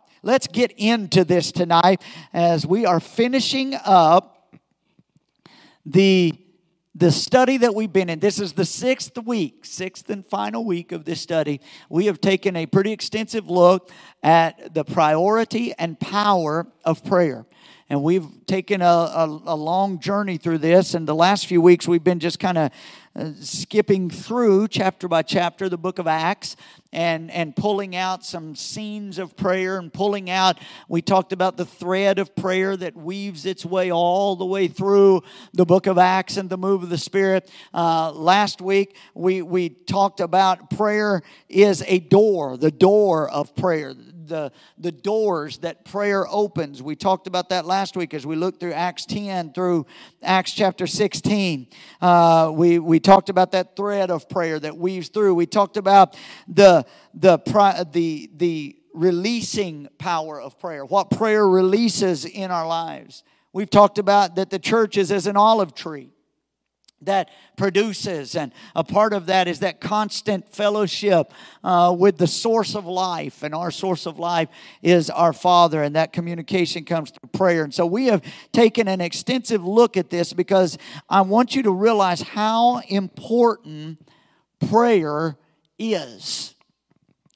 right, let's get into this tonight as we are finishing up the the study that we've been in, this is the sixth week, sixth and final week of this study. We have taken a pretty extensive look at the priority and power of prayer. And we've taken a, a, a long journey through this. And the last few weeks, we've been just kind of uh, skipping through chapter by chapter the book of Acts and, and pulling out some scenes of prayer and pulling out, we talked about the thread of prayer that weaves its way all the way through the book of Acts and the move of the Spirit. Uh, last week, we, we talked about prayer is a door, the door of prayer the, the doors that prayer opens. We talked about that last week as we looked through Acts 10 through Acts chapter 16. Uh, we, we talked about that thread of prayer that weaves through. We talked about the, the, the, the releasing power of prayer, what prayer releases in our lives. We've talked about that the church is as an olive tree that produces. And a part of that is that constant fellowship uh, with the source of life. And our source of life is our Father, and that communication comes through prayer. And so we have taken an extensive look at this because I want you to realize how important prayer is.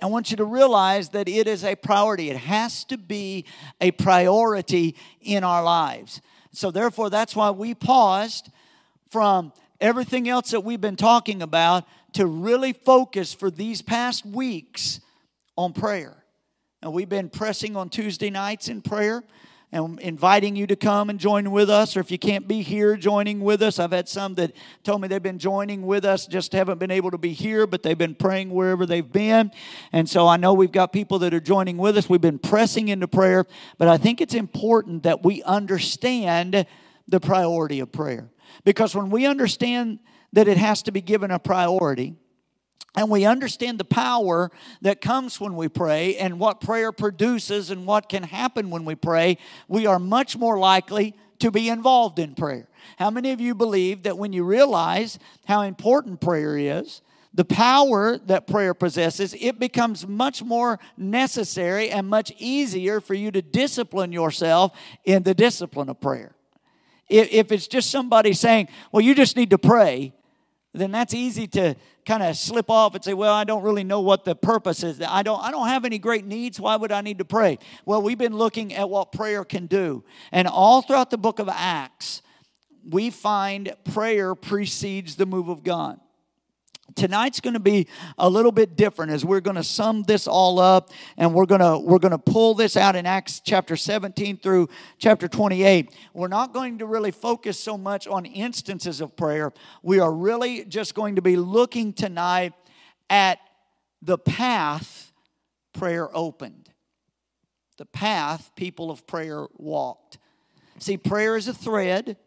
I want you to realize that it is a priority. It has to be a priority in our lives. So, therefore, that's why we paused from everything else that we've been talking about to really focus for these past weeks on prayer. And we've been pressing on Tuesday nights in prayer and inviting you to come and join with us. Or if you can't be here joining with us, I've had some that told me they've been joining with us, just haven't been able to be here, but they've been praying wherever they've been. And so I know we've got people that are joining with us. We've been pressing into prayer, but I think it's important that we understand the priority of prayer. Because when we understand that it has to be given a priority, and we understand the power that comes when we pray and what prayer produces and what can happen when we pray, we are much more likely to be involved in prayer. How many of you believe that when you realize how important prayer is, the power that prayer possesses, it becomes much more necessary and much easier for you to discipline yourself in the discipline of prayer? If it's just somebody saying, well, you just need to pray, then that's easy to kind of slip off and say, well, I don't really know what the purpose is. I don't, I don't have any great needs. Why would I need to pray? Well, we've been looking at what prayer can do. And all throughout the book of Acts, we find prayer precedes the move of God. Tonight's going to be a little bit different as we're going to sum this all up and we're going to we're going to pull this out in Acts chapter 17 through chapter 28. We're not going to really focus so much on instances of prayer. We are really just going to be looking tonight at the path prayer opened. The path people of prayer walked. See, prayer is a thread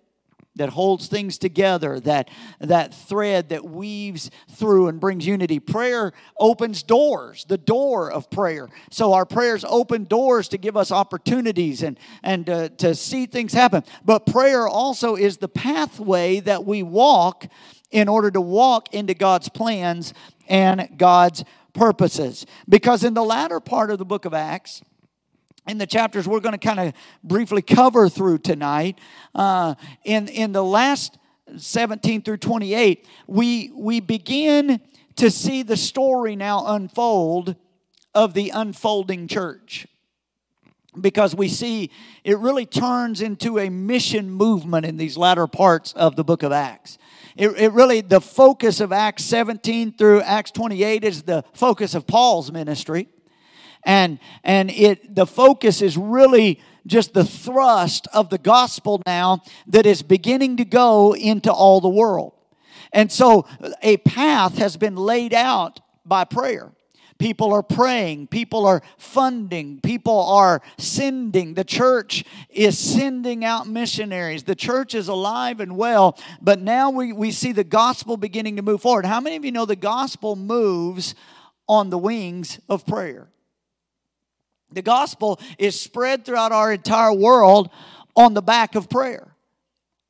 that holds things together, that, that thread that weaves through and brings unity. Prayer opens doors, the door of prayer. So our prayers open doors to give us opportunities and, and uh, to see things happen. But prayer also is the pathway that we walk in order to walk into God's plans and God's purposes. Because in the latter part of the book of Acts, in the chapters we're going to kind of briefly cover through tonight. Uh, in, in the last 17 through 28, we, we begin to see the story now unfold of the unfolding church. Because we see it really turns into a mission movement in these latter parts of the book of Acts. It, it really, the focus of Acts 17 through Acts 28 is the focus of Paul's ministry and and it the focus is really just the thrust of the gospel now that is beginning to go into all the world. And so a path has been laid out by prayer. People are praying, people are funding, people are sending. The church is sending out missionaries. The church is alive and well, but now we, we see the gospel beginning to move forward. How many of you know the gospel moves on the wings of prayer? The gospel is spread throughout our entire world on the back of prayer.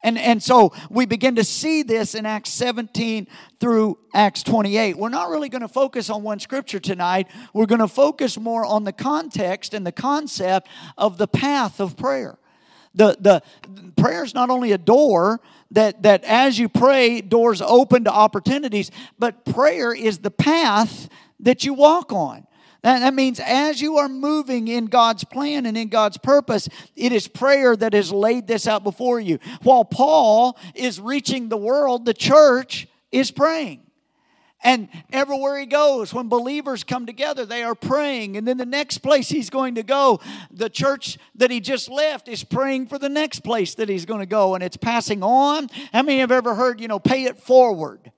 And, and so we begin to see this in Acts 17 through Acts 28. We're not really going to focus on one scripture tonight. We're going to focus more on the context and the concept of the path of prayer. The, the prayer is not only a door that, that as you pray, doors open to opportunities, but prayer is the path that you walk on. That means as you are moving in God's plan and in God's purpose, it is prayer that has laid this out before you. While Paul is reaching the world, the church is praying. And everywhere he goes, when believers come together, they are praying. And then the next place he's going to go, the church that he just left is praying for the next place that he's going to go. And it's passing on. How many have ever heard, you know, pay it forward?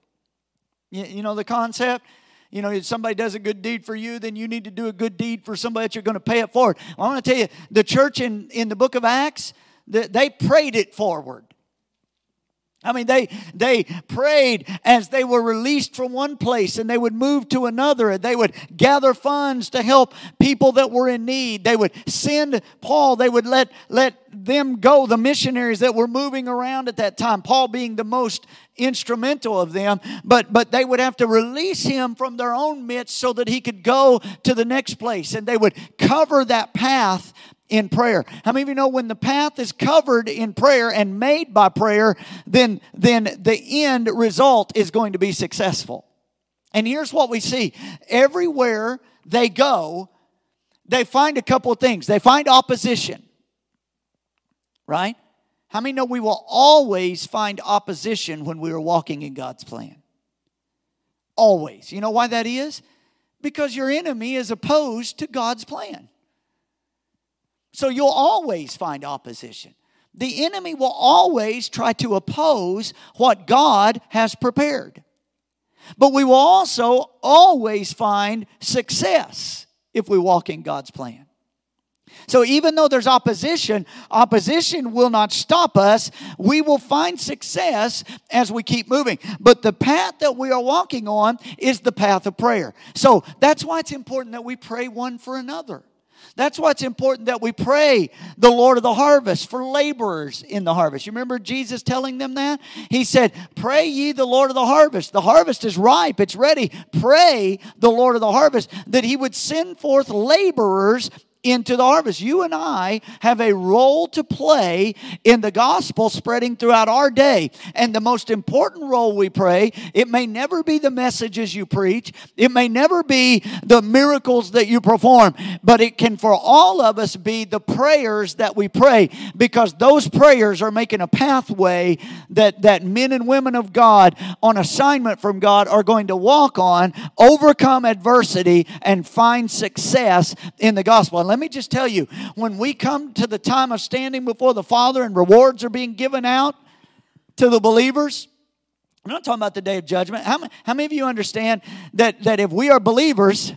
You, you know the concept? You know, if somebody does a good deed for you, then you need to do a good deed for somebody that you're going to pay it forward. I want to tell you, the church in, in the book of Acts, they prayed it forward. I mean, they, they prayed as they were released from one place and they would move to another and they would gather funds to help people that were in need. They would send Paul, they would let, let them go, the missionaries that were moving around at that time, Paul being the most instrumental of them, but, but they would have to release him from their own midst so that he could go to the next place and they would cover that path in prayer. How many of you know when the path is covered in prayer and made by prayer, then, then the end result is going to be successful? And here's what we see everywhere they go, they find a couple of things. They find opposition, right? How many know we will always find opposition when we are walking in God's plan? Always. You know why that is? Because your enemy is opposed to God's plan. So you'll always find opposition. The enemy will always try to oppose what God has prepared. But we will also always find success if we walk in God's plan. So even though there's opposition, opposition will not stop us. We will find success as we keep moving. But the path that we are walking on is the path of prayer. So that's why it's important that we pray one for another. That's why it's important that we pray the Lord of the harvest for laborers in the harvest. You remember Jesus telling them that? He said, Pray ye the Lord of the harvest. The harvest is ripe, it's ready. Pray the Lord of the harvest that he would send forth laborers into the harvest. You and I have a role to play in the gospel spreading throughout our day. And the most important role we pray, it may never be the messages you preach, it may never be the miracles that you perform, but it can for all of us be the prayers that we pray because those prayers are making a pathway that, that men and women of God on assignment from God are going to walk on, overcome adversity, and find success in the gospel let me just tell you, when we come to the time of standing before the Father and rewards are being given out to the believers, I'm not talking about the day of judgment. How, how many of you understand that, that if we are believers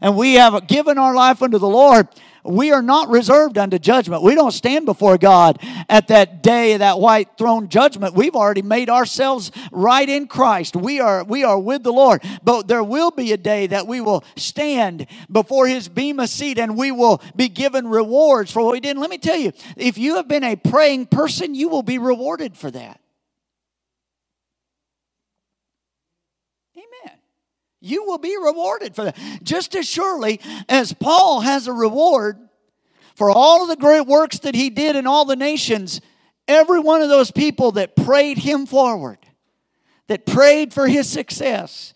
and we have given our life unto the Lord, we are not reserved unto judgment. We don't stand before God at that day, of that white throne judgment. We've already made ourselves right in Christ. We are, we are with the Lord. But there will be a day that we will stand before his bema seat and we will be given rewards for what we did. let me tell you, if you have been a praying person, you will be rewarded for that. You will be rewarded for that. Just as surely as Paul has a reward for all of the great works that he did in all the nations, every one of those people that prayed him forward, that prayed for his success,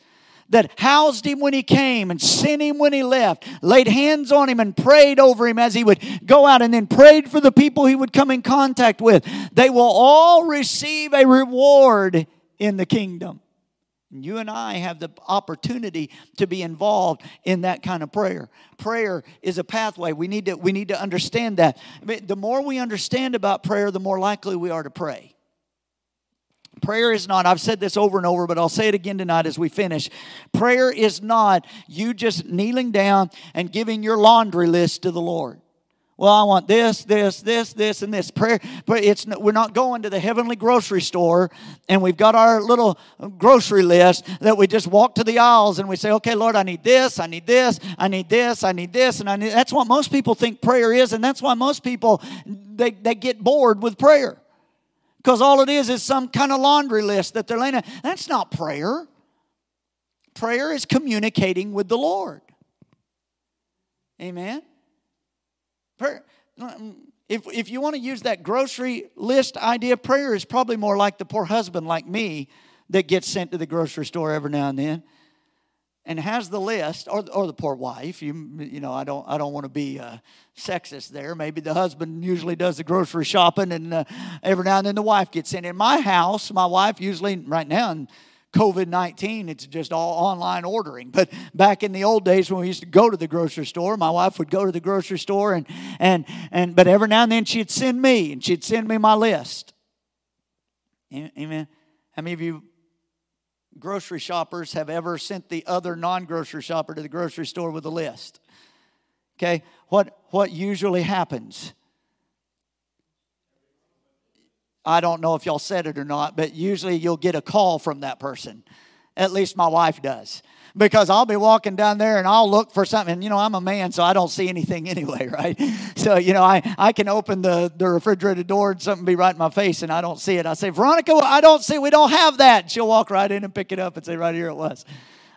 that housed him when he came and sent him when he left, laid hands on him and prayed over him as he would go out, and then prayed for the people he would come in contact with, they will all receive a reward in the kingdom. You and I have the opportunity to be involved in that kind of prayer. Prayer is a pathway. We need to, we need to understand that. I mean, the more we understand about prayer, the more likely we are to pray. Prayer is not, I've said this over and over, but I'll say it again tonight as we finish. Prayer is not you just kneeling down and giving your laundry list to the Lord well, I want this, this, this, this, and this. Prayer, but it's we're not going to the heavenly grocery store and we've got our little grocery list that we just walk to the aisles and we say, okay, Lord, I need this, I need this, I need this, I need this, and I need. That's what most people think prayer is, and that's why most people they, they get bored with prayer Because all it is is some kind of laundry list that they're laying out. That's not prayer. Prayer is communicating with the Lord. Amen. Prayer, if, if you want to use that grocery list idea, prayer is probably more like the poor husband like me that gets sent to the grocery store every now and then and has the list or, or the poor wife you you know i don't i don't want to be uh, sexist there. Maybe the husband usually does the grocery shopping and uh, every now and then the wife gets in. In my house my wife usually right now and COVID 19, it's just all online ordering. But back in the old days when we used to go to the grocery store, my wife would go to the grocery store and, and, and but every now and then she'd send me and she'd send me my list. Amen. How many of you grocery shoppers have ever sent the other non grocery shopper to the grocery store with a list? Okay, what, what usually happens? I don't know if y'all said it or not, but usually you'll get a call from that person. At least my wife does. Because I'll be walking down there and I'll look for something. And, you know, I'm a man, so I don't see anything anyway, right? So, you know, I, I can open the, the refrigerator door and something be right in my face and I don't see it. I say, Veronica, I don't see, we don't have that. she'll walk right in and pick it up and say, right here it was.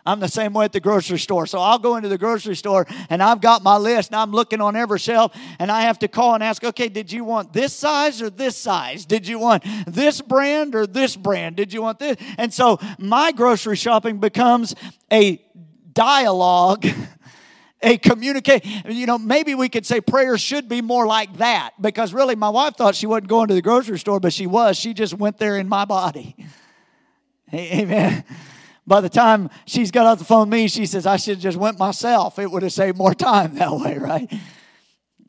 I'm the same way at the grocery store. So I'll go into the grocery store and I've got my list and I'm looking on every shelf and I have to call and ask, okay, did you want this size or this size? Did you want this brand or this brand? Did you want this? And so my grocery shopping becomes a dialogue. a communicate you know maybe we could say prayer should be more like that because really my wife thought she wasn't going to the grocery store but she was she just went there in my body amen by the time she's got off the phone with me, she says, I should have just went myself. It would have saved more time that way, right?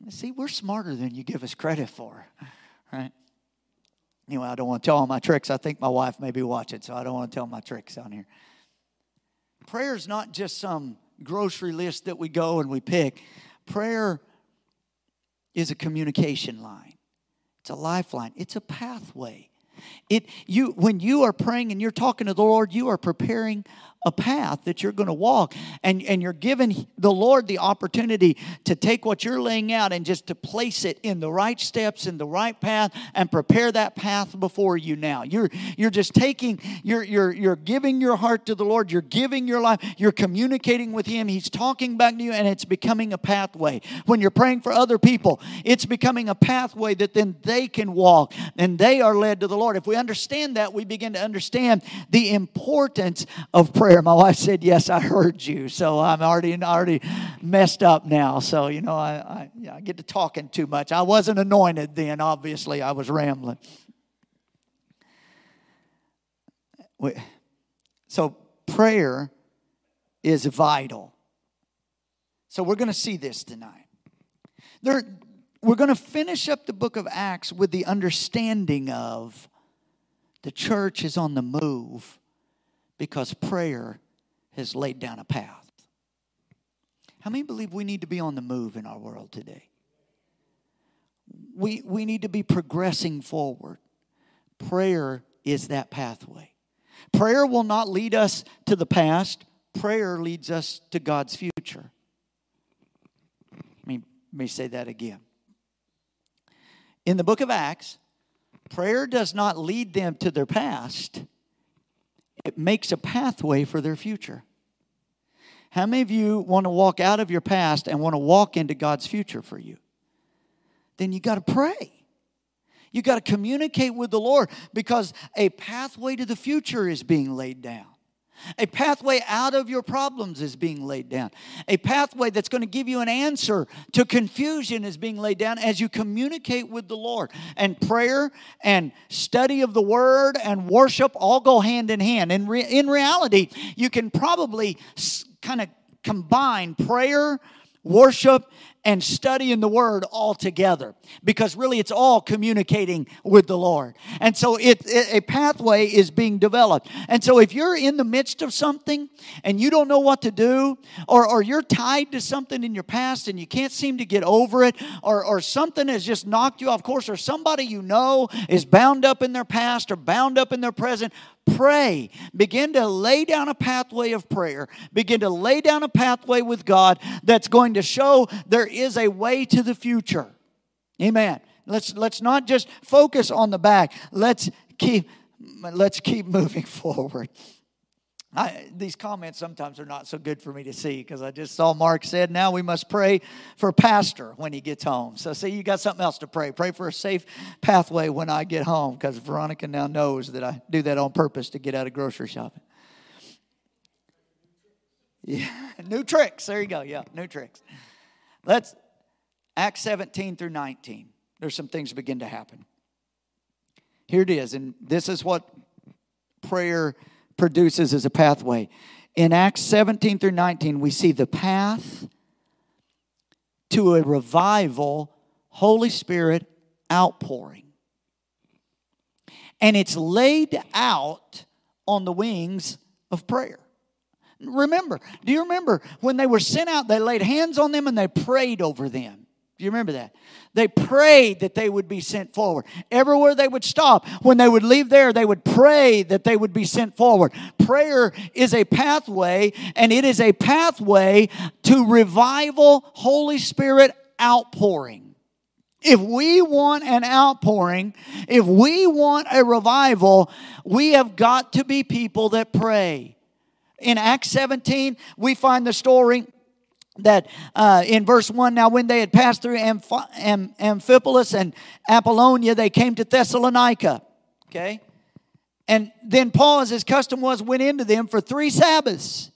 See, we're smarter than you give us credit for, right? Anyway, I don't want to tell all my tricks. I think my wife may be watching, so I don't want to tell my tricks on here. Prayer is not just some grocery list that we go and we pick. Prayer is a communication line. It's a lifeline. It's a pathway. It you when you are praying and you're talking to the Lord, you are preparing a path that you're going to walk and, and you're giving the lord the opportunity to take what you're laying out and just to place it in the right steps in the right path and prepare that path before you now. You're you're just taking you're you're you're giving your heart to the lord. You're giving your life. You're communicating with him. He's talking back to you and it's becoming a pathway. When you're praying for other people it's becoming a pathway that then they can walk and they are led to the lord. If we understand that we begin to understand the importance of prayer My wife said, Yes, I heard you. So I'm already already messed up now. So, you know, I, I, yeah, I get to talking too much. I wasn't anointed then, obviously, I was rambling. So, prayer is vital. So, we're going to see this tonight. There, we're going to finish up the book of Acts with the understanding of the church is on the move because prayer has laid down a path. How many believe we need to be on the move in our world today? We, we need to be progressing forward. Prayer is that pathway. Prayer will not lead us to the past, prayer leads us to God's future. Let me, let me say that again. In the book of Acts, prayer does not lead them to their past, it makes a pathway for their future. How many of you want to walk out of your past and want to walk into God's future for you? Then you got to pray. You got to communicate with the Lord because a pathway to the future is being laid down. A pathway out of your problems is being laid down. A pathway that's going to give you an answer to confusion is being laid down as you communicate with the Lord. And prayer and study of the Word and worship all go hand in hand. And re- in reality, you can probably kind of combine prayer, worship, and studying the word all together because really it's all communicating with the Lord. And so it, it, a pathway is being developed. And so if you're in the midst of something and you don't know what to do, or, or you're tied to something in your past and you can't seem to get over it, or, or something has just knocked you off course, or somebody you know is bound up in their past or bound up in their present, pray. Begin to lay down a pathway of prayer. Begin to lay down a pathway with God that's going to show there is a way to the future. Amen. Let's let's not just focus on the back. Let's keep let's keep moving forward. I, these comments sometimes are not so good for me to see because I just saw Mark said, now we must pray for Pastor when he gets home. So, see, you got something else to pray. Pray for a safe pathway when I get home because Veronica now knows that I do that on purpose to get out of grocery shopping. Yeah, new tricks. There you go. Yeah, new tricks. Let's, Acts 17 through 19. There's some things begin to happen. Here it is, and this is what prayer produces as a pathway. In Acts 17 through 19, we see the path to a revival, Holy Spirit outpouring. And it's laid out on the wings of prayer. Remember, do you remember when they were sent out, they laid hands on them and they prayed over them? Do you remember that? They prayed that they would be sent forward. Everywhere they would stop, when they would leave there, they would pray that they would be sent forward. Prayer is a pathway, and it is a pathway to revival, Holy Spirit outpouring. If we want an outpouring, if we want a revival, we have got to be people that pray. In Acts 17, we find the story that uh, in verse 1 now when they had passed through Amph- Am- amphipolis and apollonia they came to thessalonica okay? And then paul as his custom was went into them for three sabbaths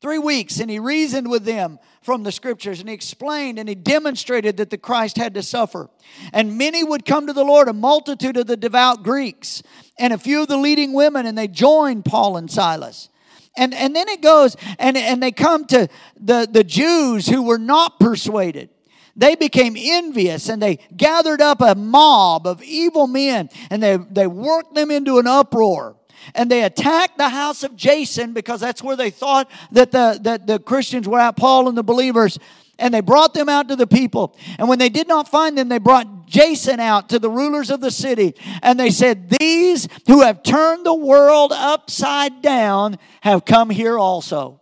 three weeks and he reasoned with them from the scriptures and he explained and he demonstrated that the christ had to suffer. And many would come to the lord a multitude of the devout greeks and a few of the leading women and they joined paul and silas and, and then it goes, and, and they come to the, the Jews who were not persuaded. They became envious and they gathered up a mob of evil men and they, they worked them into an uproar and they attacked the house of Jason because that's where they thought that the, that the Christians were at, Paul and the believers and they brought them out to the people. And when they did not find them, they brought Jason out to the rulers of the city. And they said, These who have turned the world upside down have come here also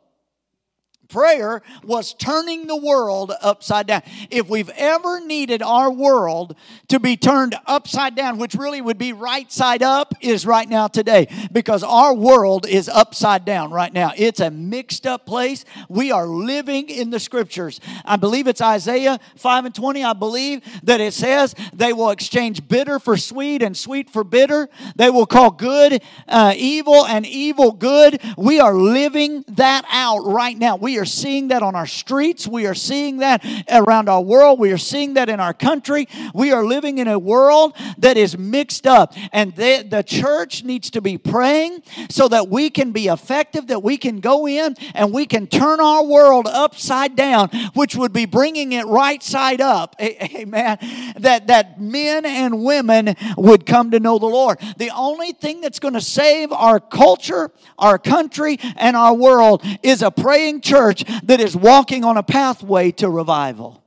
prayer was turning the world upside down. If we've ever needed our world to be turned upside down, which really would be right side up, is right now today because our world is upside down right now. It's a mixed up place. We are living in the scriptures. I believe it's Isaiah 5 and 20. I believe that it says they will exchange bitter for sweet and sweet for bitter. They will call good uh, evil and evil good. We are living that out right now. We are are seeing that on our streets. We are seeing that around our world. We are seeing that in our country. We are living in a world that is mixed up. And the, the church needs to be praying so that we can be effective, that we can go in and we can turn our world upside down, which would be bringing it right side up. Amen. That, that men and women would come to know the Lord. The only thing that's going to save our culture, our country, and our world is a praying church church that is walking on a pathway to revival.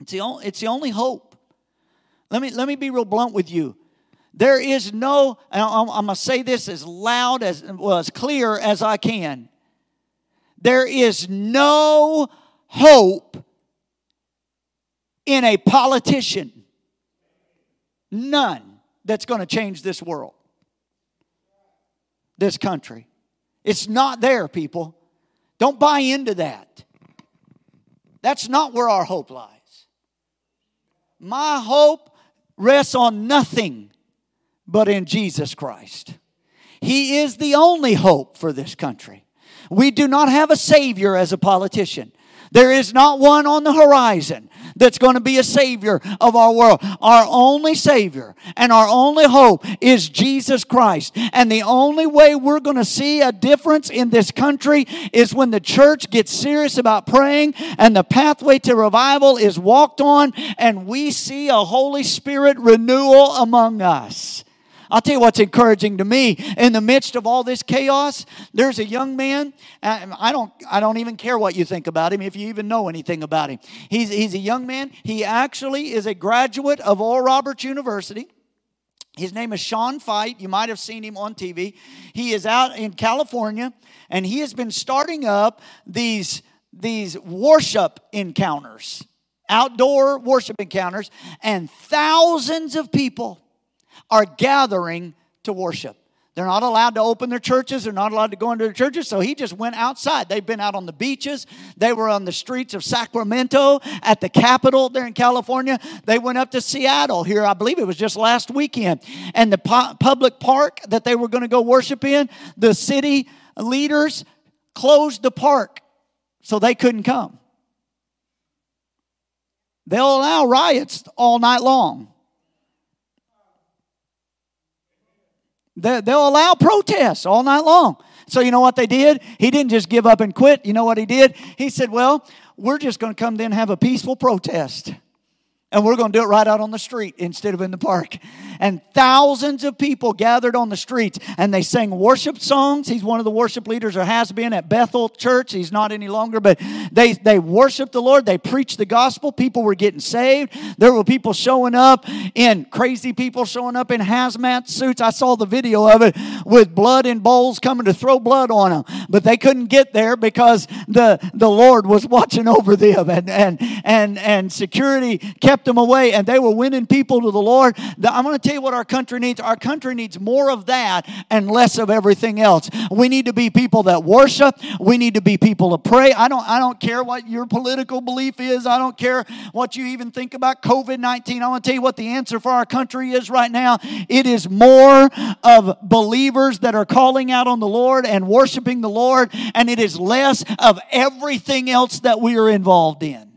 It's the only, it's the only hope. Let me, let me be real blunt with you. There is no, I'm, I'm going to say this as loud, as, well, as clear as I can. There is no hope in a politician. None that's going to change this world, this country. It's not there, people. Don't buy into that. That's not where our hope lies. My hope rests on nothing but in Jesus Christ. He is the only hope for this country. We do not have a Savior as a politician. There is not one on the horizon that's going to be a Savior of our world. Our only Savior and our only hope is Jesus Christ. And the only way we're going to see a difference in this country is when the church gets serious about praying and the pathway to revival is walked on and we see a Holy Spirit renewal among us. I'll tell you what's encouraging to me in the midst of all this chaos. There's a young man. I don't. I don't even care what you think about him. If you even know anything about him, he's he's a young man. He actually is a graduate of Oral Roberts University. His name is Sean Feucht. You might have seen him on TV. He is out in California, and he has been starting up these these worship encounters outdoor worship encounters, and thousands of people are gathering to worship. They're not allowed to open their churches. They're not allowed to go into their churches. So he just went outside. They've been out on the beaches. They were on the streets of Sacramento, at the Capitol there in California. They went up to Seattle here, I believe it was just last weekend. And the public park that they were going to go worship in, the city leaders closed the park so they couldn't come. They'll allow riots all night long. They'll allow protests all night long. So, you know what they did? He didn't just give up and quit. You know what he did? He said, Well, we're just going to come then have a peaceful protest. And we're going to do it right out on the street instead of in the park. And thousands of people gathered on the streets and they sang worship songs. He's one of the worship leaders or has been at Bethel Church. He's not any longer, but they, they worshiped the Lord. They preached the gospel. People were getting saved. There were people showing up in crazy people showing up in hazmat suits. I saw the video of it with blood in bowls coming to throw blood on them. But they couldn't get there because the, the Lord was watching over them and, and, and, and security kept kept them away and they were winning people to the Lord. I'm going to tell you what our country needs. Our country needs more of that and less of everything else. We need to be people that worship. We need to be people to pray. I don't, I don't care what your political belief is. I don't care what you even think about COVID 19. I want to tell you what the answer for our country is right now. It is more of believers that are calling out on the Lord and worshiping the Lord, and it is less of everything else that we are involved in.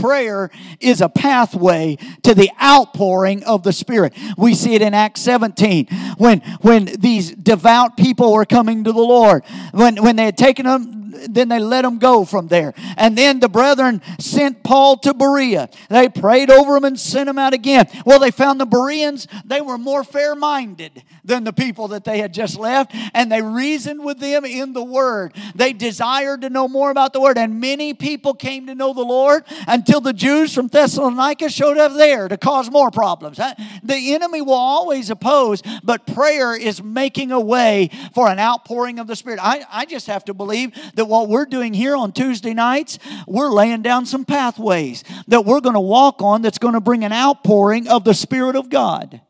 Prayer is a pathway to the outpouring of the Spirit. We see it in Acts 17 when, when these devout people were coming to the Lord. When, when they had taken them then they let him go from there. And then the brethren sent Paul to Berea. They prayed over him and sent him out again. Well, they found the Bereans, they were more fair minded than the people that they had just left, and they reasoned with them in the Word. They desired to know more about the Word, and many people came to know the Lord until the Jews from Thessalonica showed up there to cause more problems. The enemy will always oppose, but prayer is making a way for an outpouring of the Spirit. I, I just have to believe that what we're doing here on Tuesday nights, we're laying down some pathways that we're going to walk on that's going to bring an outpouring of the Spirit of God.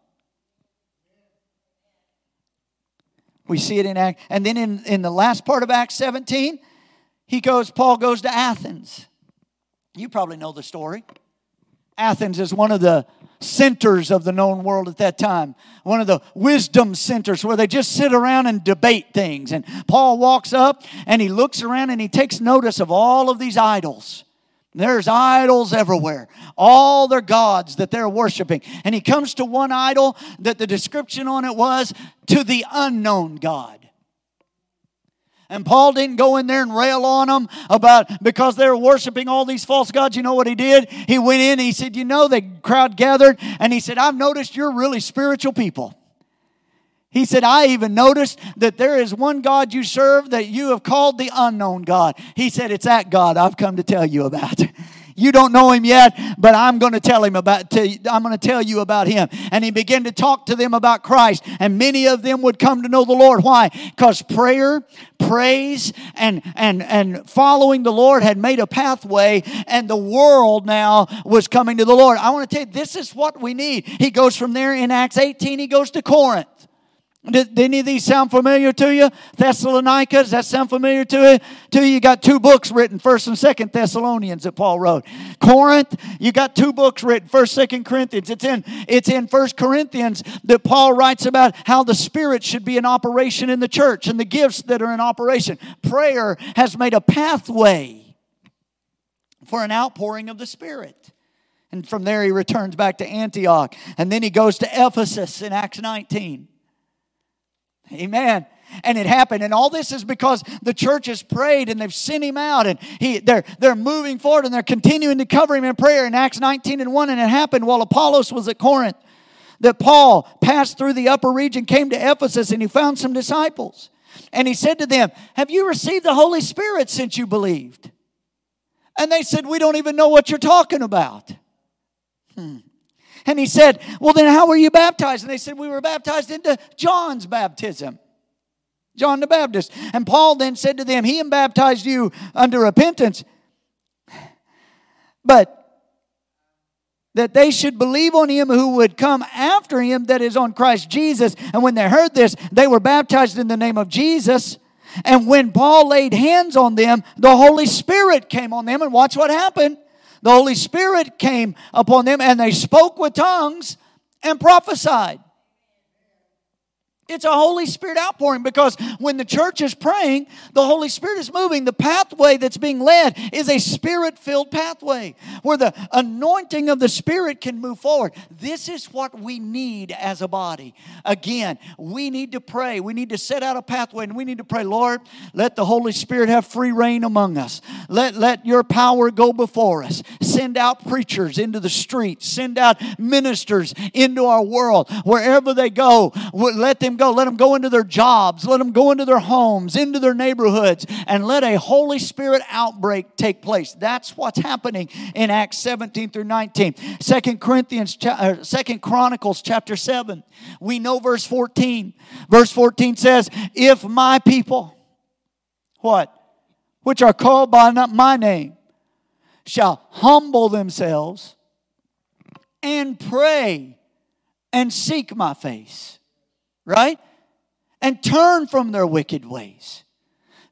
We see it in Act, and then in, in the last part of Acts 17, he goes, Paul goes to Athens. You probably know the story. Athens is one of the centers of the known world at that time, one of the wisdom centers where they just sit around and debate things. And Paul walks up and he looks around and he takes notice of all of these idols. There's idols everywhere, all their gods that they're worshiping. And he comes to one idol that the description on it was to the unknown God. And Paul didn't go in there and rail on them about because they were worshiping all these false gods. You know what he did? He went in, he said, You know, the crowd gathered, and he said, I've noticed you're really spiritual people. He said, I even noticed that there is one God you serve that you have called the unknown God. He said, It's that God I've come to tell you about. You don't know him yet, but I'm going to tell him about. I'm going to tell you about him. And he began to talk to them about Christ, and many of them would come to know the Lord. Why? Because prayer, praise, and and and following the Lord had made a pathway, and the world now was coming to the Lord. I want to tell you, this is what we need. He goes from there in Acts 18. He goes to Corinth. Did, did, any of these sound familiar to you? Thessalonica, does that sound familiar to you? To you, you got two books written, First and Second Thessalonians that Paul wrote. Corinth, you got two books written, First, Second Corinthians. It's in it's in First Corinthians that Paul writes about how the Spirit should be in operation in the church and the gifts that are in operation. Prayer has made a pathway for an outpouring of the Spirit. And from there he returns back to Antioch, and then he goes to Ephesus in Acts 19. Amen. And it happened. And all this is because the church has prayed and they've sent him out and he, they're, they're moving forward and they're continuing to cover him in prayer in Acts 19 and 1. And it happened while Apollos was at Corinth that Paul passed through the upper region, came to Ephesus, and he found some disciples. And he said to them, Have you received the Holy Spirit since you believed? And they said, We don't even know what you're talking about. Hmm. And he said, Well, then how were you baptized? And they said, We were baptized into John's baptism. John the Baptist. And Paul then said to them, He baptized you under repentance. but that they should believe on him who would come after him, that is on Christ Jesus. And when they heard this, they were baptized in the name of Jesus. And when Paul laid hands on them, the Holy Spirit came on them. And watch what happened. The Holy Spirit came upon them, and they spoke with tongues and prophesied. It's a Holy Spirit outpouring because when the church is praying, the Holy Spirit is moving. The pathway that's being led is a spirit filled pathway where the anointing of the Spirit can move forward. This is what we need as a body. Again, we need to pray. We need to set out a pathway and we need to pray, Lord, let the Holy Spirit have free reign among us. Let, let your power go before us. Send out preachers into the streets, send out ministers into our world. Wherever they go, let them go. Let them go into their jobs. Let them go into their homes, into their neighborhoods, and let a Holy Spirit outbreak take place. That's what's happening in Acts 17 through 19. Second Corinthians, uh, Second Chronicles chapter 7. We know verse 14. Verse 14 says, If my people, what? Which are called by not my name, shall humble themselves and pray and seek my face right? And turn from their wicked ways.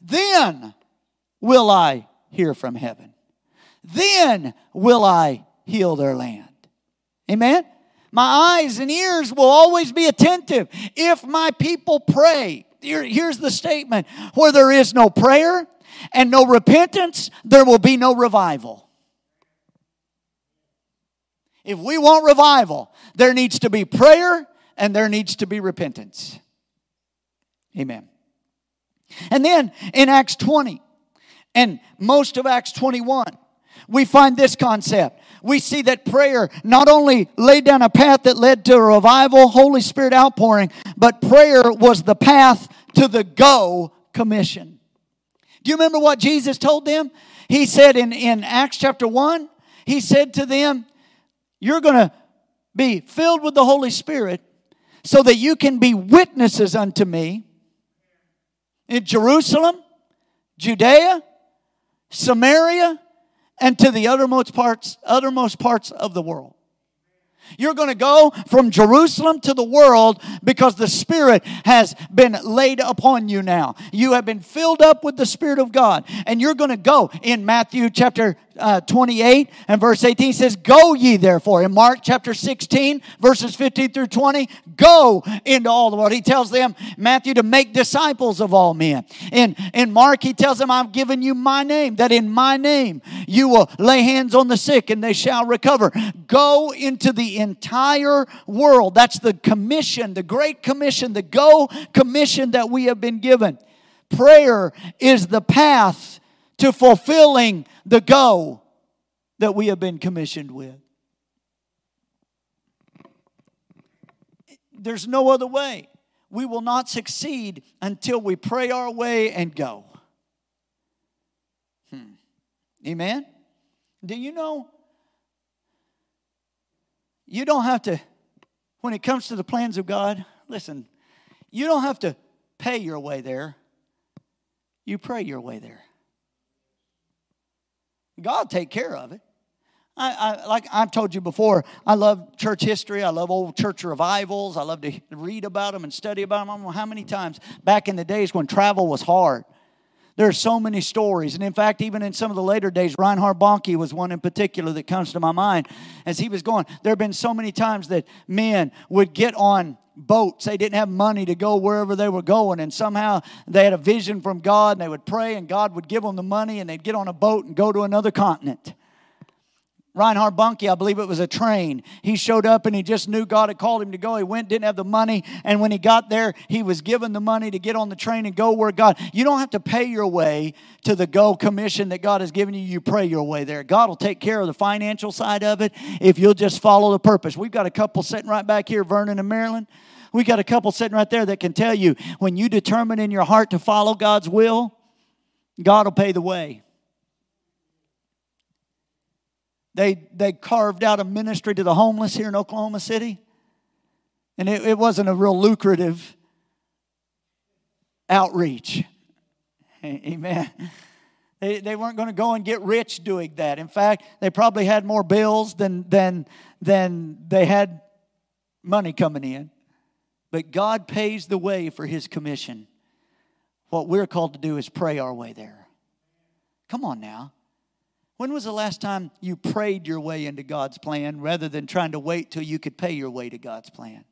Then will I hear from heaven. Then will I heal their land. Amen? My eyes and ears will always be attentive. If my people pray, here, here's the statement where there is no prayer and no repentance, there will be no revival. If we want revival, there needs to be prayer and there needs to be repentance. Amen. And then in Acts 20 and most of Acts 21, we find this concept. We see that prayer not only laid down a path that led to a revival, Holy Spirit outpouring, but prayer was the path to the go commission. Do you remember what Jesus told them? He said in, in Acts chapter 1, He said to them, You're going to be filled with the Holy Spirit so that you can be witnesses unto me in Jerusalem, Judea, Samaria, and to the uttermost parts, uttermost parts of the world. You're going to go from Jerusalem to the world because the Spirit has been laid upon you now. You have been filled up with the Spirit of God. And you're going to go in Matthew chapter uh, 28 and verse 18 says, Go ye therefore. In Mark chapter 16, verses 15 through 20, go into all the world. He tells them, Matthew, to make disciples of all men. In, in Mark, he tells them, I've given you my name, that in my name you will lay hands on the sick and they shall recover. Go into the entire world. That's the commission, the great commission, the go commission that we have been given. Prayer is the path to fulfilling the go that we have been commissioned with. There's no other way. We will not succeed until we pray our way and go. Hmm. Amen? Do you know? You don't have to, when it comes to the plans of God, listen, you don't have to pay your way there. You pray your way there. God take care of it. I, I, like I've told you before, I love church history. I love old church revivals. I love to read about them and study about them. I don't know how many times back in the days when travel was hard. There are so many stories. And in fact, even in some of the later days, Reinhard Bonnke was one in particular that comes to my mind. As he was going, there have been so many times that men would get on boats. They didn't have money to go wherever they were going. And somehow they had a vision from God and they would pray and God would give them the money and they'd get on a boat and go to another continent. Reinhard Bonnke, I believe it was a train. He showed up and he just knew God had called him to go. He went, didn't have the money, and when he got there, he was given the money to get on the train and go where God. You don't have to pay your way to the go commission that God has given you. You pray your way there. God will take care of the financial side of it if you'll just follow the purpose. We've got a couple sitting right back here, Vernon and Marilyn. We got a couple sitting right there that can tell you when you determine in your heart to follow God's will, God will pay the way. They, they carved out a ministry to the homeless here in Oklahoma City. And it, it wasn't a real lucrative outreach. Amen. They, they weren't going to go and get rich doing that. In fact, they probably had more bills than, than, than they had money coming in. But God pays the way for His commission. What we're called to do is pray our way there. Come on now. When was the last time you prayed your way into God's plan rather than trying to wait till you could pay your way to God's plan?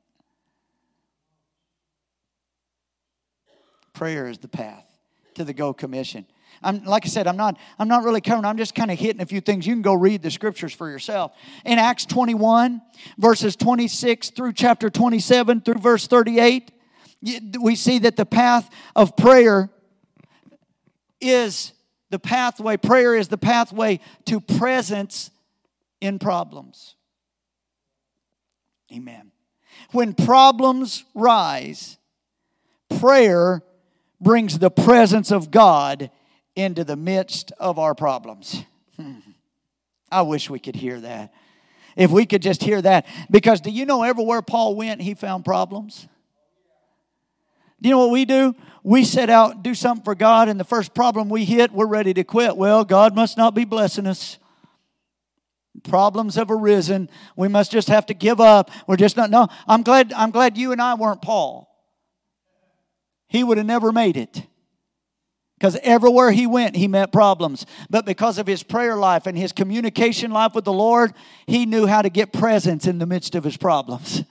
Prayer is the path to the Go Commission. I'm like I said, I'm not I'm not really covering. I'm just kind of hitting a few things. You can go read the scriptures for yourself. In Acts 21, verses 26 through chapter 27 through verse 38, we see that the path of prayer is the pathway. Prayer is the pathway to presence in problems. Amen. When problems rise, prayer brings the presence of God into the midst of our problems. I wish we could hear that. If we could just hear that. Because do you know everywhere Paul went, he found problems? Do you know what we do? We set out, do something for God, and the first problem we hit, we're ready to quit. Well, God must not be blessing us. Problems have arisen. We must just have to give up. We're just not. No, I'm glad. I'm glad you and I weren't Paul. He would have never made it. Because everywhere he went, he met problems. But because of his prayer life and his communication life with the Lord, he knew how to get presence in the midst of his problems.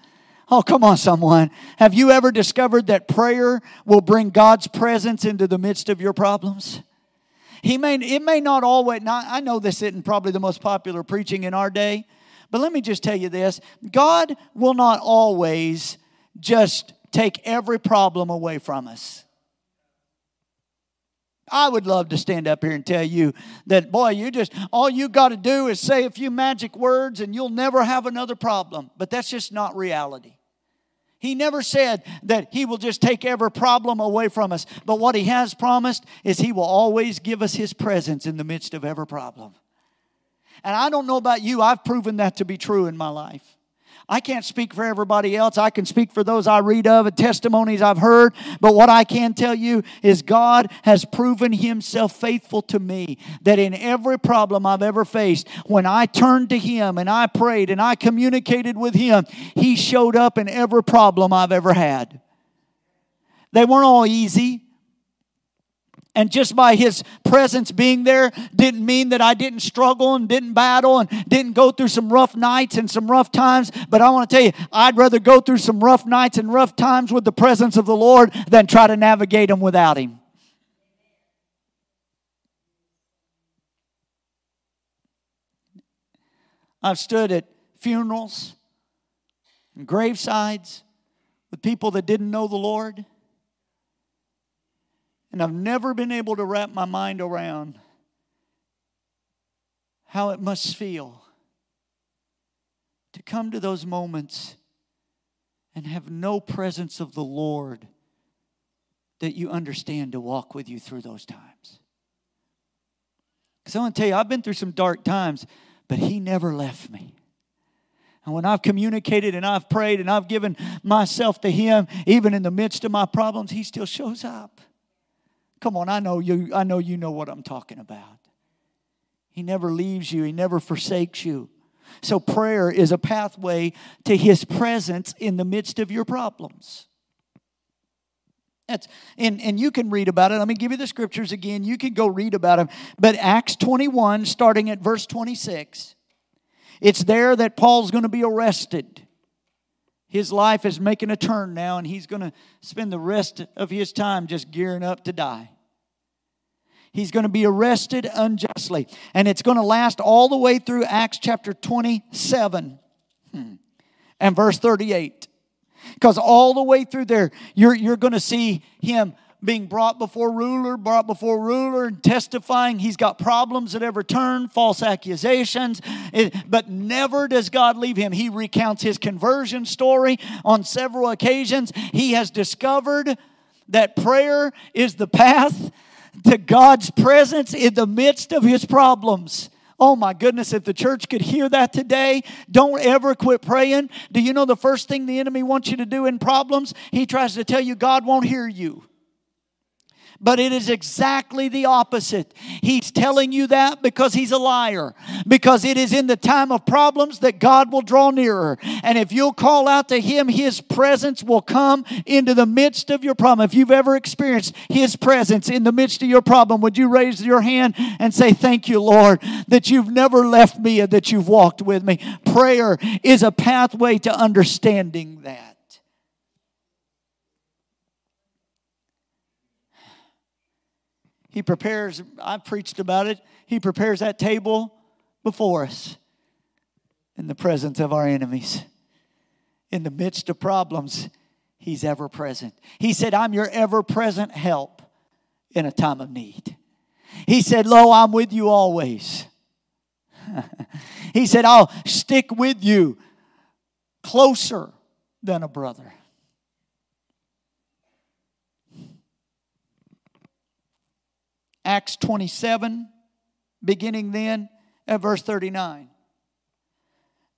Oh, come on, someone. Have you ever discovered that prayer will bring God's presence into the midst of your problems? He may, it may not always, not, I know this isn't probably the most popular preaching in our day, but let me just tell you this God will not always just take every problem away from us. I would love to stand up here and tell you that, boy, you just, all you got to do is say a few magic words and you'll never have another problem. But that's just not reality. He never said that He will just take every problem away from us. But what He has promised is He will always give us His presence in the midst of every problem. And I don't know about you, I've proven that to be true in my life. I can't speak for everybody else. I can speak for those I read of and testimonies I've heard. But what I can tell you is God has proven Himself faithful to me. That in every problem I've ever faced, when I turned to Him and I prayed and I communicated with Him, He showed up in every problem I've ever had. They weren't all easy. And just by his presence being there didn't mean that I didn't struggle and didn't battle and didn't go through some rough nights and some rough times. But I want to tell you, I'd rather go through some rough nights and rough times with the presence of the Lord than try to navigate them without him. I've stood at funerals and gravesides with people that didn't know the Lord. And I've never been able to wrap my mind around how it must feel to come to those moments and have no presence of the Lord that you understand to walk with you through those times. Because I want to tell you, I've been through some dark times, but He never left me. And when I've communicated and I've prayed and I've given myself to Him, even in the midst of my problems, He still shows up. Come on, I know you I know you know what I'm talking about. He never leaves you, he never forsakes you. So prayer is a pathway to his presence in the midst of your problems. That's, and, and you can read about it. Let me give you the scriptures again. You can go read about them. But Acts 21, starting at verse 26, it's there that Paul's going to be arrested. His life is making a turn now, and he's going to spend the rest of his time just gearing up to die. He's going to be arrested unjustly. And it's going to last all the way through Acts chapter 27 hmm, and verse 38. Because all the way through there, you're, you're going to see him being brought before ruler, brought before ruler, and testifying. He's got problems at every turn, false accusations, but never does God leave him. He recounts his conversion story on several occasions. He has discovered that prayer is the path to God's presence in the midst of his problems. Oh my goodness, if the church could hear that today, don't ever quit praying. Do you know the first thing the enemy wants you to do in problems? He tries to tell you God won't hear you. But it is exactly the opposite. He's telling you that because he's a liar. Because it is in the time of problems that God will draw nearer. And if you'll call out to him, his presence will come into the midst of your problem. If you've ever experienced his presence in the midst of your problem, would you raise your hand and say, Thank you, Lord, that you've never left me and that you've walked with me? Prayer is a pathway to understanding that. He prepares, I've preached about it, He prepares that table before us in the presence of our enemies. In the midst of problems, He's ever present. He said, I'm your ever present help in a time of need. He said, Lo, I'm with you always. he said, I'll stick with you closer than a brother. Acts 27, beginning then at verse 39.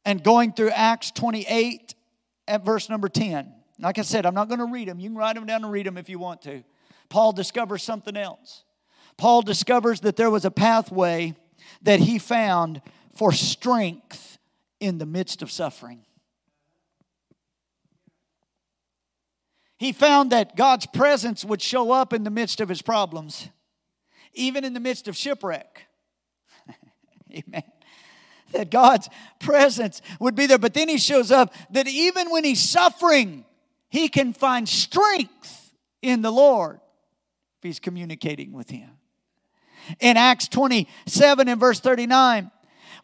And going through Acts 28 at verse number 10. Like I said, I'm not going to read them. You can write them down and read them if you want to. Paul discovers something else. Paul discovers that there was a pathway that he found for strength in the midst of suffering. He found that God's presence would show up in the midst of his problems even in the midst of shipwreck. Amen. That God's presence would be there. But then he shows up that even when he's suffering, he can find strength in the Lord if he's communicating with him. In Acts 27 and verse 39,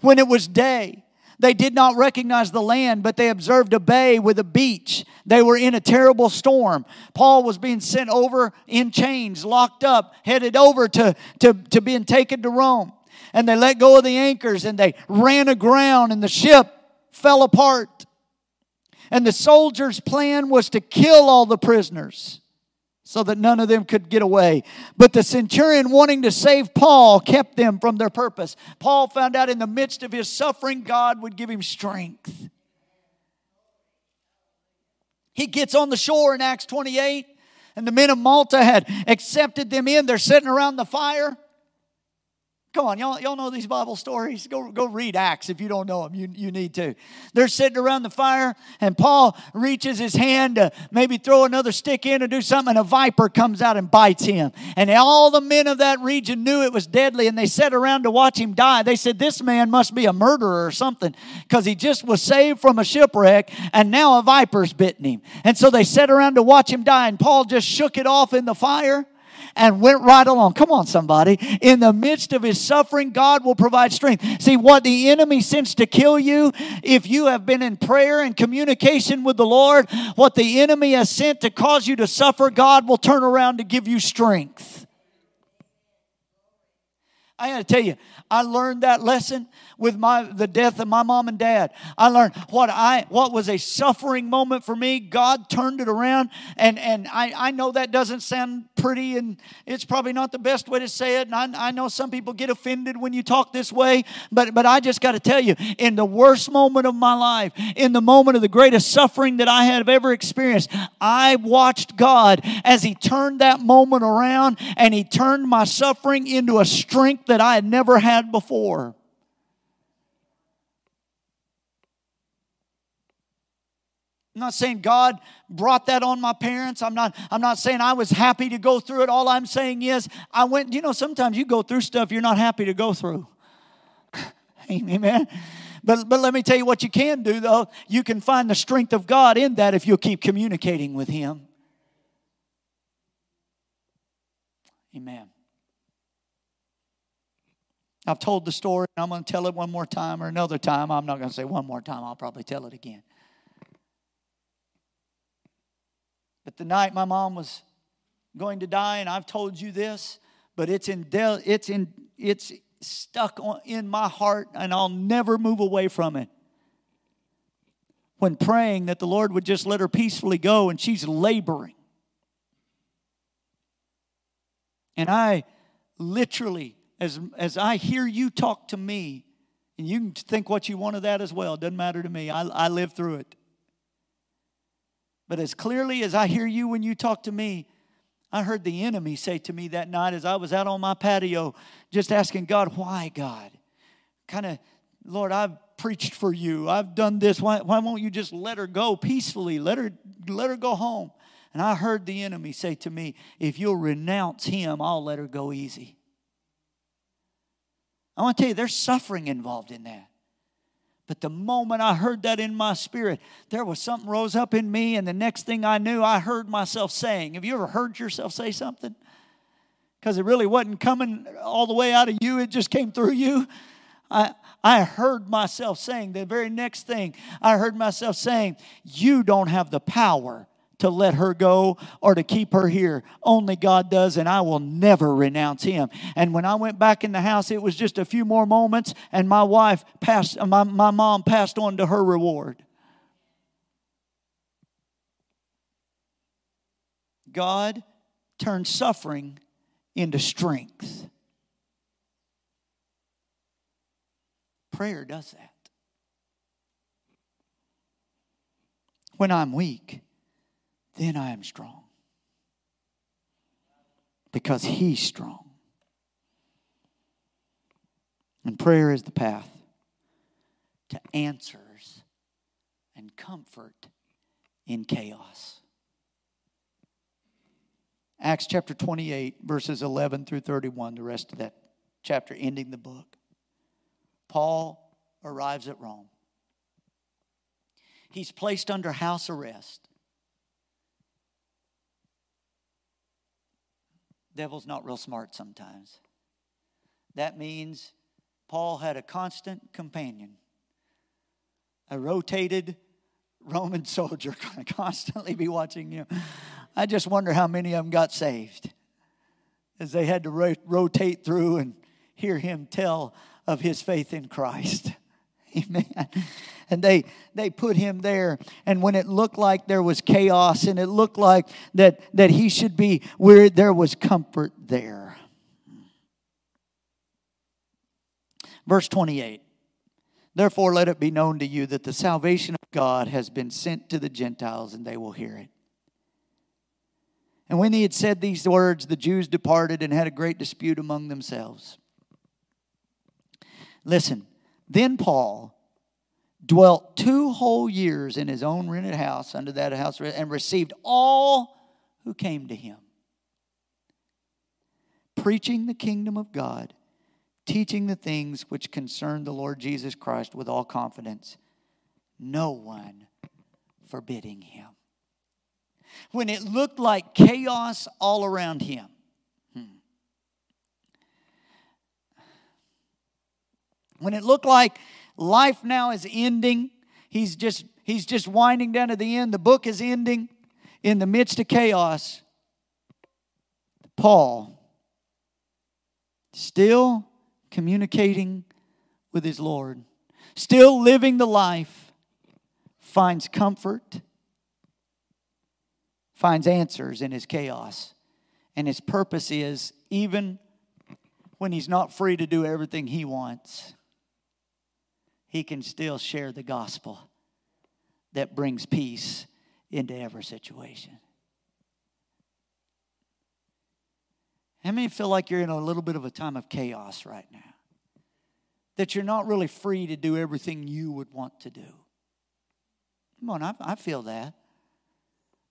when it was day, they did not recognize the land, but they observed a bay with a beach. They were in a terrible storm. Paul was being sent over in chains, locked up, headed over to, to, to being taken to Rome. And they let go of the anchors and they ran aground, and the ship fell apart. And the soldiers' plan was to kill all the prisoners so that none of them could get away. But the centurion, wanting to save Paul, kept them from their purpose. Paul found out in the midst of his suffering, God would give him strength. He gets on the shore in Acts 28, and the men of Malta had accepted them in. They're sitting around the fire. Come on, y'all, y'all know these Bible stories. Go, go read Acts if you don't know them. You, you need to. They're sitting around the fire, and Paul reaches his hand to maybe throw another stick in or do something, and a viper comes out and bites him. And all the men of that region knew it was deadly, and they sat around to watch him die. They said, This man must be a murderer or something because he just was saved from a shipwreck, and now a viper's bitten him. And so they sat around to watch him die, and Paul just shook it off in the fire and went right along. Come on, somebody. In the midst of his suffering, God will provide strength. See, what the enemy sends to kill you, if you have been in prayer and communication with the Lord, what the enemy has sent to cause you to suffer, God will turn around to give you strength. I got to tell you, I learned that lesson with my the death of my mom and dad. I learned what I what was a suffering moment for me. God turned it around, and and I I know that doesn't sound pretty, and it's probably not the best way to say it. And I, I know some people get offended when you talk this way, but but I just got to tell you, in the worst moment of my life, in the moment of the greatest suffering that I have ever experienced, I watched God as He turned that moment around, and He turned my suffering into a strength that I had never had before. I'm not saying God brought that on my parents. I'm not, I'm not saying I was happy to go through it. All I'm saying is, I went, you know, sometimes you go through stuff you're not happy to go through. Amen. But, but let me tell you what you can do, though. You can find the strength of God in that if you'll keep communicating with Him. Amen. I've told the story, and I'm going to tell it one more time or another time. I'm not going to say one more time, I'll probably tell it again. But the night my mom was going to die, and I've told you this, but it's in it's in it's stuck on, in my heart, and I'll never move away from it. When praying that the Lord would just let her peacefully go, and she's laboring. And I literally as, as I hear you talk to me, and you can think what you want of that as well, it doesn't matter to me. I, I live through it. But as clearly as I hear you when you talk to me, I heard the enemy say to me that night as I was out on my patio, just asking God, why, God? Kind of, Lord, I've preached for you. I've done this. Why, why won't you just let her go peacefully? Let her, let her go home. And I heard the enemy say to me, if you'll renounce him, I'll let her go easy. I want to tell you, there's suffering involved in that. But the moment I heard that in my spirit, there was something rose up in me, and the next thing I knew, I heard myself saying. Have you ever heard yourself say something? Because it really wasn't coming all the way out of you, it just came through you. I, I heard myself saying the very next thing, I heard myself saying, You don't have the power to let her go or to keep her here. Only God does, and I will never renounce him. And when I went back in the house, it was just a few more moments, and my wife passed, my, my mom passed on to her reward. God turns suffering into strength. Prayer does that. When I'm weak, then I am strong. Because He's strong. And prayer is the path to answers and comfort in chaos. Acts chapter 28, verses 11 through 31, the rest of that chapter ending the book. Paul arrives at Rome. He's placed under house arrest. Devil's not real smart sometimes. That means Paul had a constant companion, a rotated Roman soldier going to constantly be watching you. I just wonder how many of them got saved as they had to ro- rotate through and hear him tell of his faith in Christ. Amen. And they they put him there. And when it looked like there was chaos and it looked like that that he should be where there was comfort there. Verse 28. Therefore let it be known to you that the salvation of God has been sent to the Gentiles and they will hear it. And when he had said these words, the Jews departed and had a great dispute among themselves. Listen, then Paul dwelt two whole years in his own rented house under that house and received all who came to him, preaching the kingdom of God, teaching the things which concern the Lord Jesus Christ with all confidence, no one forbidding him. When it looked like chaos all around him, When it looked like life now is ending, he's just he's just winding down to the end. The book is ending in the midst of chaos. Paul still communicating with his Lord, still living the life, finds comfort, finds answers in his chaos. And his purpose is even when he's not free to do everything he wants, he can still share the gospel that brings peace into every situation. How many feel like you're in a little bit of a time of chaos right now? That you're not really free to do everything you would want to do? Come on, I, I feel that.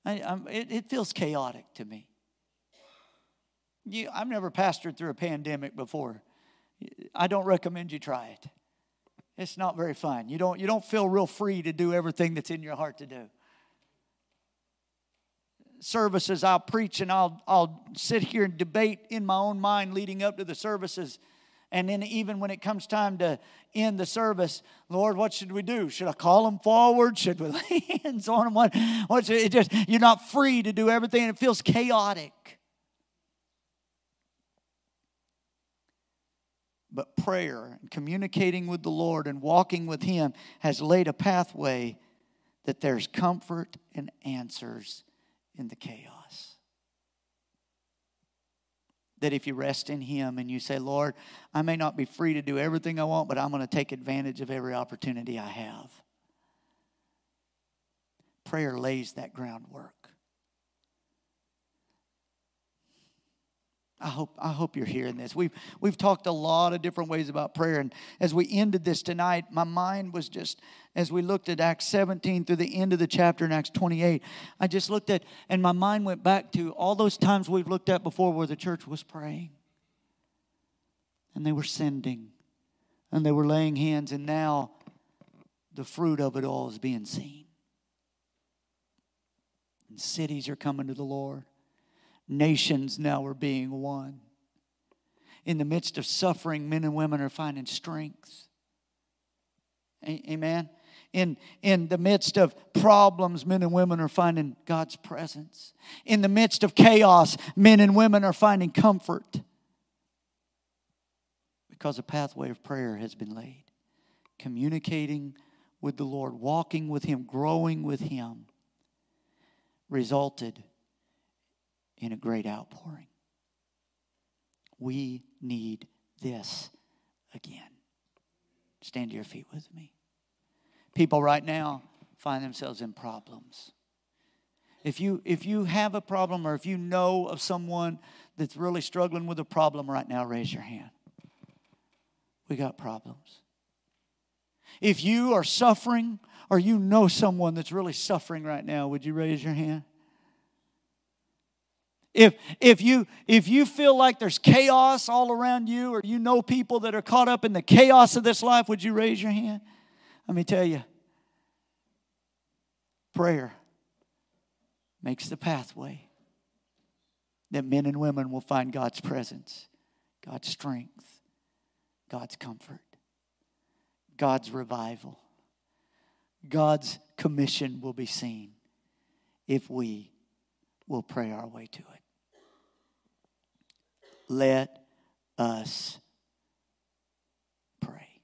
I, it, it, feels chaotic to me. You, I've never pastored through a pandemic before. I don't recommend you try it. It's not very fun. You don't, you don't feel real free to do everything that's in your heart to do. Services, I'll preach and I'll, I'll sit here and debate in my own mind leading up to the services. And then, even when it comes time to end the service, Lord, what should we do? Should I call them forward? Should we lay hands on them? What, what's it just, you're not free to do everything. and It feels chaotic. But prayer and communicating with the Lord and walking with Him has laid a pathway that there's comfort and answers in the chaos. That if you rest in Him and you say, Lord, I may not be free to do everything I want, but I'm going to take advantage of every opportunity I have. Prayer lays that groundwork. I hope, I hope you're hearing this. We've, we've talked a lot of different ways about prayer. And as we ended this tonight, my mind was just, as we looked at Acts 17 through the end of the chapter in Acts 28, I just looked at, and my mind went back to all those times we've looked at before where the church was praying. And they were sending. And they were laying hands. And now the fruit of it all is being seen. And cities are coming to the Lord Nations now are being won. In the midst of suffering, men and women are finding strength. Amen. In, in the midst of problems, men and women are finding God's presence. In the midst of chaos, men and women are finding comfort because a pathway of prayer has been laid. Communicating with the Lord, walking with Him, growing with Him, resulted in a great outpouring. We need this again. Stand to your feet with me. People right now find themselves in problems. If you if you have a problem or if you know of someone that's really struggling with a problem right now, raise your hand. We got problems. If you are suffering or you know someone that's really suffering right now, would you raise your hand? If, if, you, if you feel like there's chaos all around you, or you know people that are caught up in the chaos of this life, would you raise your hand? Let me tell you prayer makes the pathway that men and women will find God's presence, God's strength, God's comfort, God's revival, God's commission will be seen if we will pray our way to it let us pray.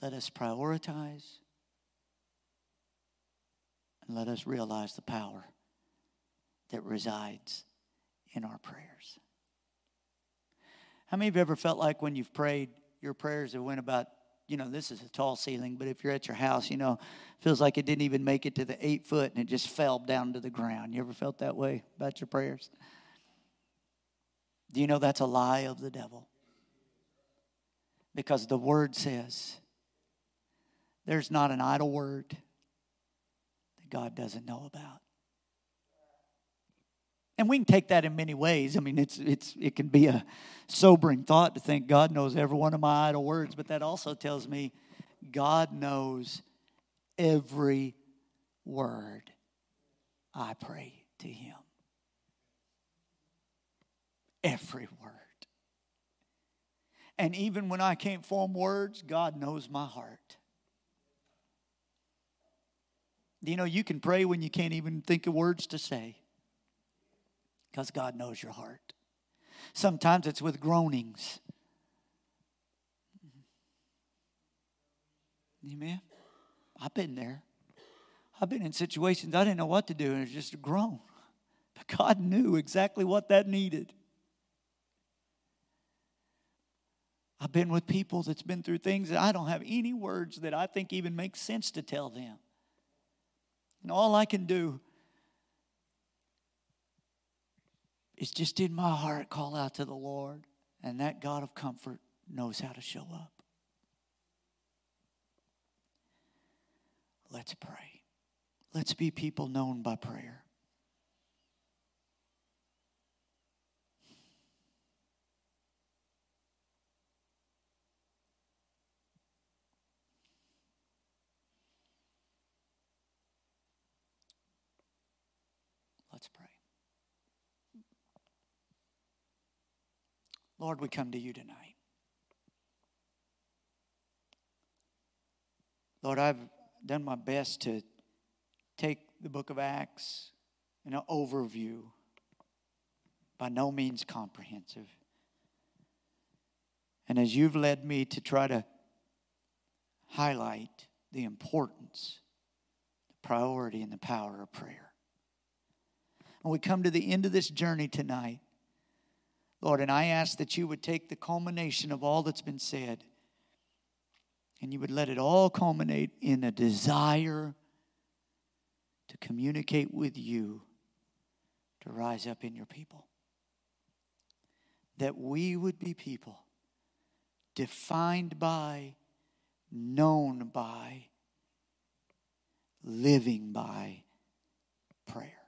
Let us prioritize and let us realize the power that resides in our prayers. How many of you ever felt like when you've prayed, your prayers have went about you know, this is a tall ceiling, but if you're at your house, you know, feels like it didn't even make it to the eight foot and it just fell down to the ground. You ever felt that way about your prayers? Do you know that's a lie of the devil? Because the word says there's not an idle word that God doesn't know about. And we can take that in many ways. I mean, it's, it's, it can be a sobering thought to think God knows every one of my idle words, but that also tells me God knows every word I pray to Him. Every word. And even when I can't form words, God knows my heart. You know, you can pray when you can't even think of words to say because God knows your heart. Sometimes it's with groanings. Mm-hmm. Amen. I've been there. I've been in situations I didn't know what to do, and it's just a groan. But God knew exactly what that needed. I've been with people that's been through things that I don't have any words that I think even make sense to tell them. And all I can do it's just in my heart call out to the Lord, and that God of comfort knows how to show up. Let's pray. Let's be people known by prayer. Let's pray. Lord, we come to you tonight. Lord, I've done my best to take the book of Acts in an overview, by no means comprehensive. And as you've led me to try to highlight the importance, the priority, and the power of prayer. And we come to the end of this journey tonight. Lord, and I ask that you would take the culmination of all that's been said and you would let it all culminate in a desire to communicate with you to rise up in your people. That we would be people defined by, known by, living by prayer.